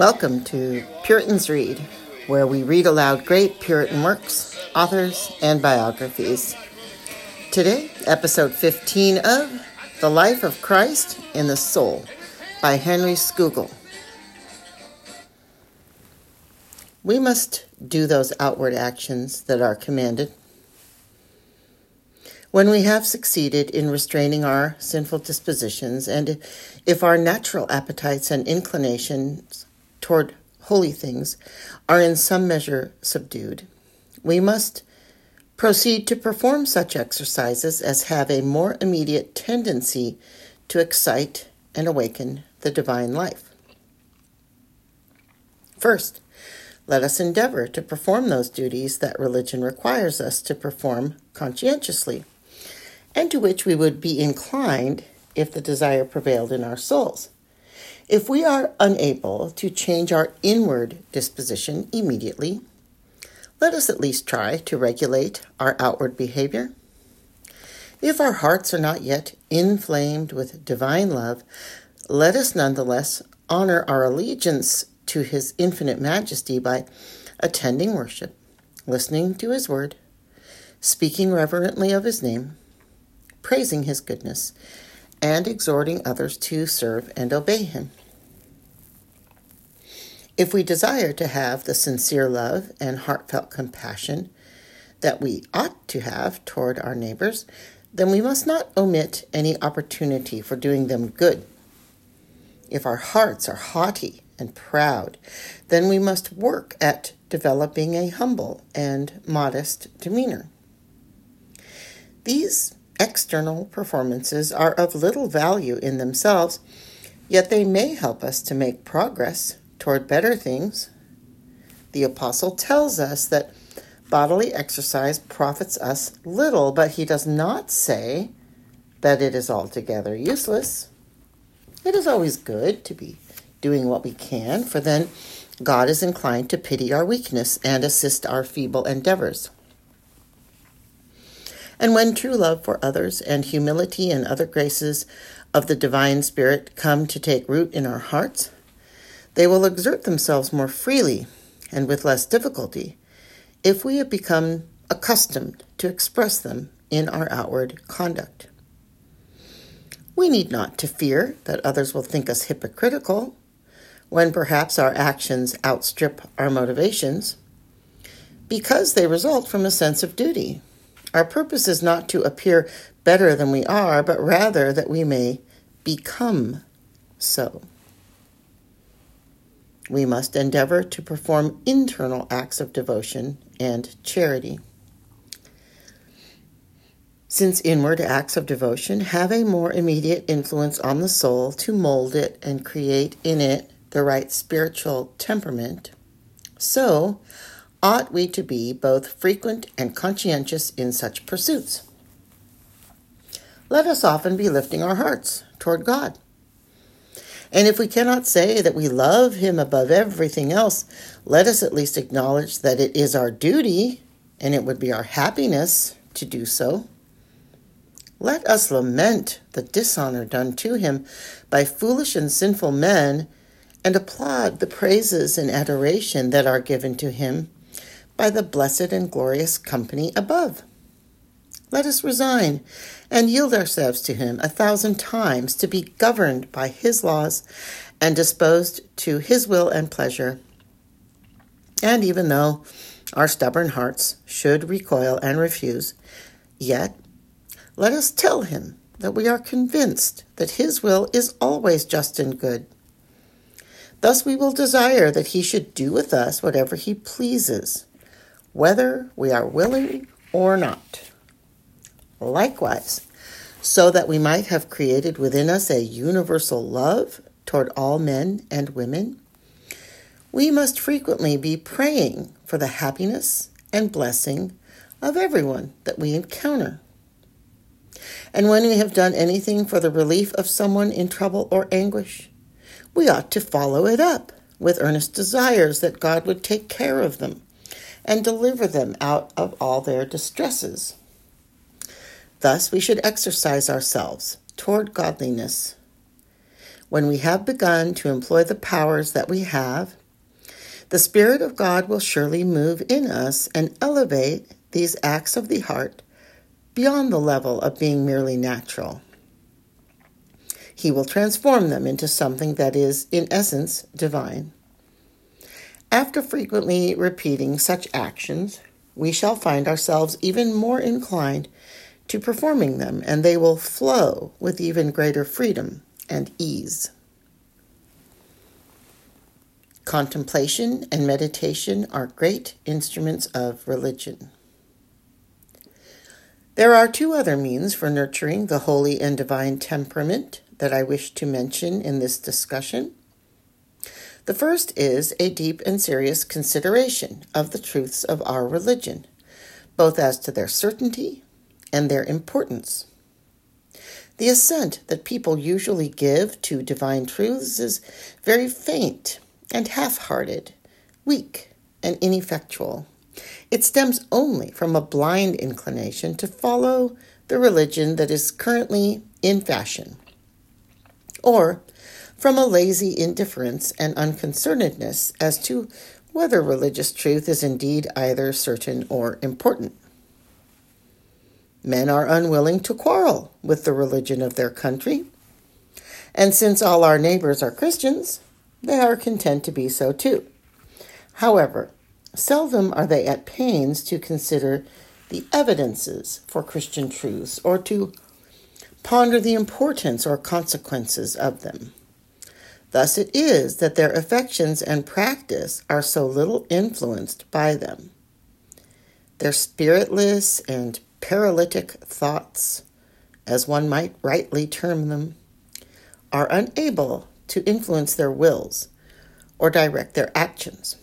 Welcome to Puritans Read, where we read aloud great Puritan works, authors, and biographies. Today, episode 15 of The Life of Christ in the Soul by Henry Scougal. We must do those outward actions that are commanded. When we have succeeded in restraining our sinful dispositions, and if our natural appetites and inclinations toward holy things are in some measure subdued. We must proceed to perform such exercises as have a more immediate tendency to excite and awaken the divine life. First, let us endeavor to perform those duties that religion requires us to perform conscientiously, and to which we would be inclined if the desire prevailed in our souls. If we are unable to change our inward disposition immediately, let us at least try to regulate our outward behavior. If our hearts are not yet inflamed with divine love, let us nonetheless honor our allegiance to His infinite majesty by attending worship, listening to His word, speaking reverently of His name, praising His goodness, and exhorting others to serve and obey Him. If we desire to have the sincere love and heartfelt compassion that we ought to have toward our neighbors, then we must not omit any opportunity for doing them good. If our hearts are haughty and proud, then we must work at developing a humble and modest demeanor. These external performances are of little value in themselves, yet they may help us to make progress toward better things, the apostle tells us that bodily exercise profits us little, but he does not say that it is altogether useless. It is always good to be doing what we can, for then God is inclined to pity our weakness and assist our feeble endeavors. And when true love for others and humility and other graces of the divine spirit come to take root in our hearts, they will exert themselves more freely and with less difficulty if we have become accustomed to express them in our outward conduct. We need not to fear that others will think us hypocritical when perhaps our actions outstrip our motivations, because they result from a sense of duty. Our purpose is not to appear better than we are, but rather that we may become so we must endeavor to perform internal acts of devotion and charity. Since inward acts of devotion have a more immediate influence on the soul to mold it and create in it the right spiritual temperament, so ought we to be both frequent and conscientious in such pursuits. Let us often be lifting our hearts toward God and if we cannot say that we love him above everything else, let us at least acknowledge that it is our duty and it would be our happiness to do so. Let us lament the dishonor done to him by foolish and sinful men and applaud the praises and adoration that are given to him by the blessed and glorious company above. Let us resign and yield ourselves to Him a thousand times to be governed by His laws and disposed to His will and pleasure. And even though our stubborn hearts should recoil and refuse, yet let us tell Him that we are convinced that His will is always just and good. Thus we will desire that He should do with us whatever He pleases, whether we are willing or not likewise, so that we might have created within us a universal love toward all men and women, we must frequently be praying for the happiness and blessing of everyone that we encounter. And when we have done anything for the relief of someone in trouble or anguish, we ought to follow it up with earnest desires that God would take care of them and deliver them out of all their distresses. Thus, we should exercise ourselves toward godliness. When we have begun to employ the powers that we have, the Spirit of God will surely move in us and elevate these acts of the heart beyond the level of being merely natural. He will transform them into something that is, in essence, divine. After frequently repeating such actions, we shall find ourselves even more inclined to performing them, and they will flow with even greater freedom and ease. Contemplation and meditation are great instruments of religion. There are two other means for nurturing the holy and divine temperament that I wish to mention in this discussion. The first is a deep and serious consideration of the truths of our religion, both as to their certainty and their importance. The assent that people usually give to divine truths is very faint and half hearted, weak and ineffectual. It stems only from a blind inclination to follow the religion that is currently in fashion or from a lazy indifference and unconcernedness as to whether religious truth is indeed either certain or important. Men are unwilling to quarrel with the religion of their country, and since all our neighbors are Christians, they are content to be so too. However, seldom are they at pains to consider the evidences for Christian truths or to ponder the importance or consequences of them. Thus it is that their affections and practice are so little influenced by them. Their spiritless and paralytic thoughts, as one might rightly term them, are unable to influence their wills or direct their actions.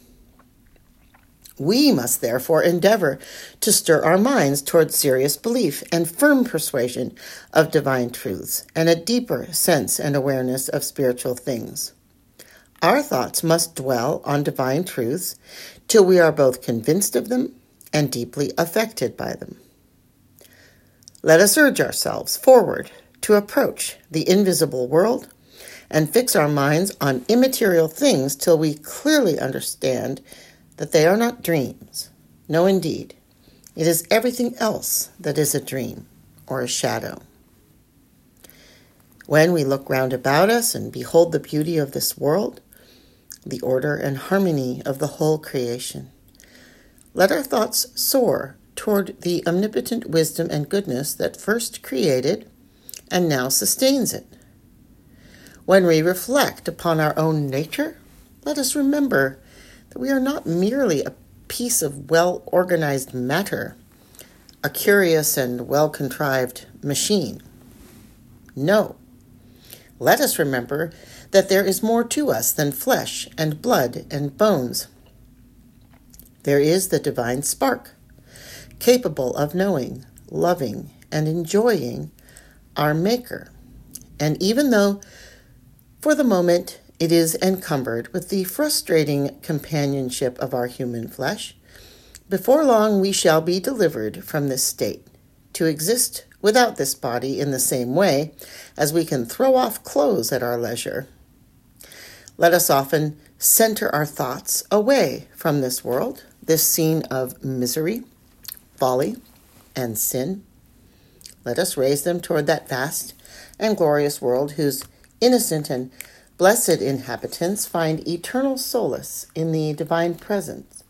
We must therefore endeavor to stir our minds towards serious belief and firm persuasion of divine truths and a deeper sense and awareness of spiritual things. Our thoughts must dwell on divine truths till we are both convinced of them and deeply affected by them. Let us urge ourselves forward to approach the invisible world and fix our minds on immaterial things till we clearly understand that they are not dreams. No, indeed. It is everything else that is a dream or a shadow. When we look round about us and behold the beauty of this world, the order and harmony of the whole creation, let our thoughts soar toward the omnipotent wisdom and goodness that first created and now sustains it. When we reflect upon our own nature, let us remember that we are not merely a piece of well organized matter, a curious and well contrived machine. No. Let us remember that there is more to us than flesh and blood and bones. There is the divine spark, capable of knowing, loving, and enjoying our Maker. And even though, for the moment, it is encumbered with the frustrating companionship of our human flesh. Before long, we shall be delivered from this state, to exist without this body in the same way as we can throw off clothes at our leisure. Let us often center our thoughts away from this world, this scene of misery, folly, and sin. Let us raise them toward that vast and glorious world whose innocent and Blessed inhabitants find eternal solace in the divine presence,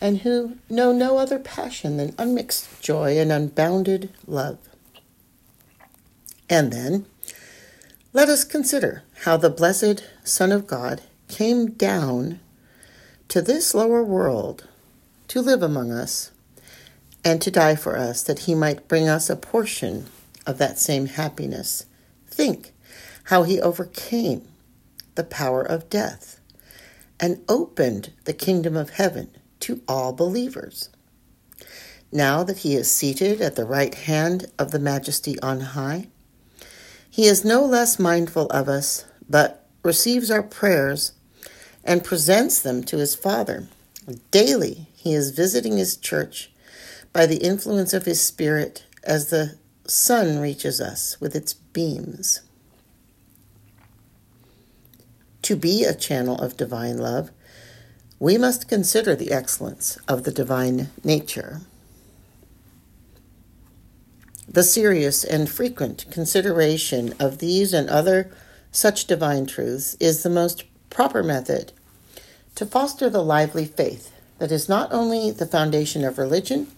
and who know no other passion than unmixed joy and unbounded love. And then, let us consider how the blessed Son of God came down to this lower world to live among us and to die for us, that he might bring us a portion of that same happiness. Think how he overcame the power of death and opened the kingdom of heaven to all believers. Now that he is seated at the right hand of the Majesty on high, he is no less mindful of us, but receives our prayers and presents them to his Father. Daily he is visiting his church by the influence of his Spirit as the sun reaches us with its beams. to be a channel of divine love, we must consider the excellence of the divine nature. The serious and frequent consideration of these and other such divine truths is the most proper method to foster the lively faith that is not only the foundation of religion,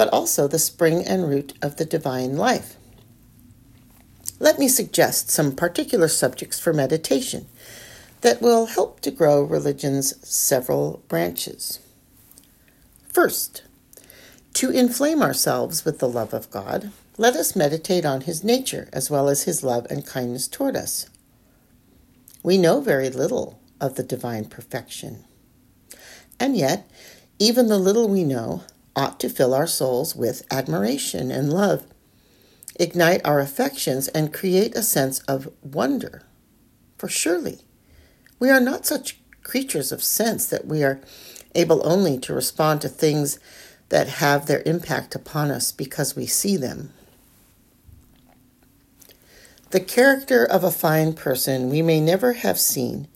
but also the spring and root of the divine life. Let me suggest some particular subjects for meditation that will help to grow religion's several branches. First, to inflame ourselves with the love of God, let us meditate on His nature as well as His love and kindness toward us. We know very little of the divine perfection. And yet, even the little we know ought to fill our souls with admiration and love, ignite our affections, and create a sense of wonder. For surely we are not such creatures of sense that we are able only to respond to things that have their impact upon us because we see them. The character of a fine person we may never have seen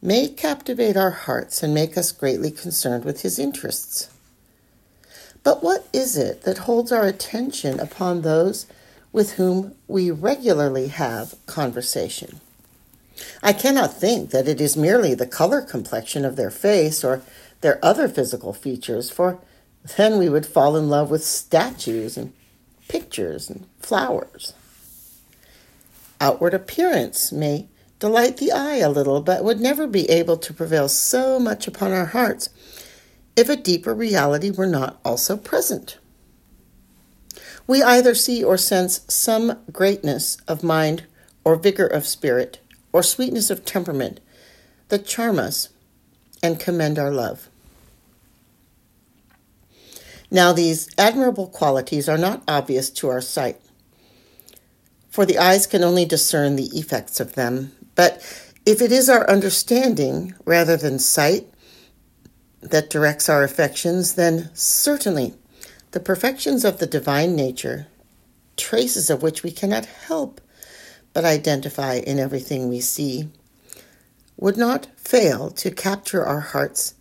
may captivate our hearts and make us greatly concerned with his interests. But what is it that holds our attention upon those with whom we regularly have conversation? I cannot think that it is merely the color complexion of their face or their other physical features, for then we would fall in love with statues and pictures and flowers. Outward appearance may delight the eye a little, but would never be able to prevail so much upon our hearts if a deeper reality were not also present. We either see or sense some greatness of mind or vigor of spirit or sweetness of temperament that charm us and commend our love. Now, these admirable qualities are not obvious to our sight, for the eyes can only discern the effects of them. But if it is our understanding rather than sight that directs our affections, then certainly the perfections of the divine nature, traces of which we cannot help but identify in everything we see, would not fail to capture our hearts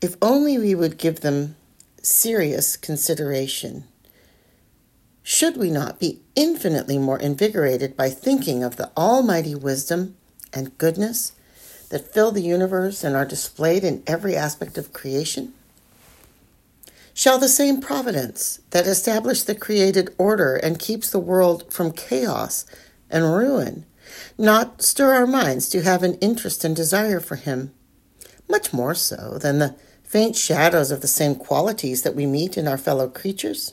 if only we would give them serious consideration. Should we not be infinitely more invigorated by thinking of the almighty wisdom and goodness that fill the universe and are displayed in every aspect of creation? Shall the same providence that established the created order and keeps the world from chaos and ruin, not stir our minds to have an interest and desire for him, much more so than the faint shadows of the same qualities that we meet in our fellow creatures?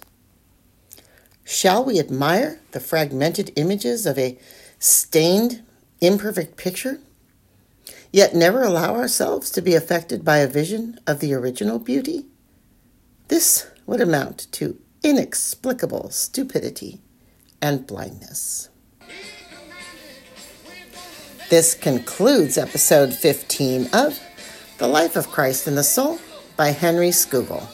Shall we admire the fragmented images of a stained, imperfect picture, yet never allow ourselves to be affected by a vision of the original beauty? This would amount to inexplicable stupidity and blindness. This concludes episode 15 of The Life of Christ in the Soul by Henry Scougal.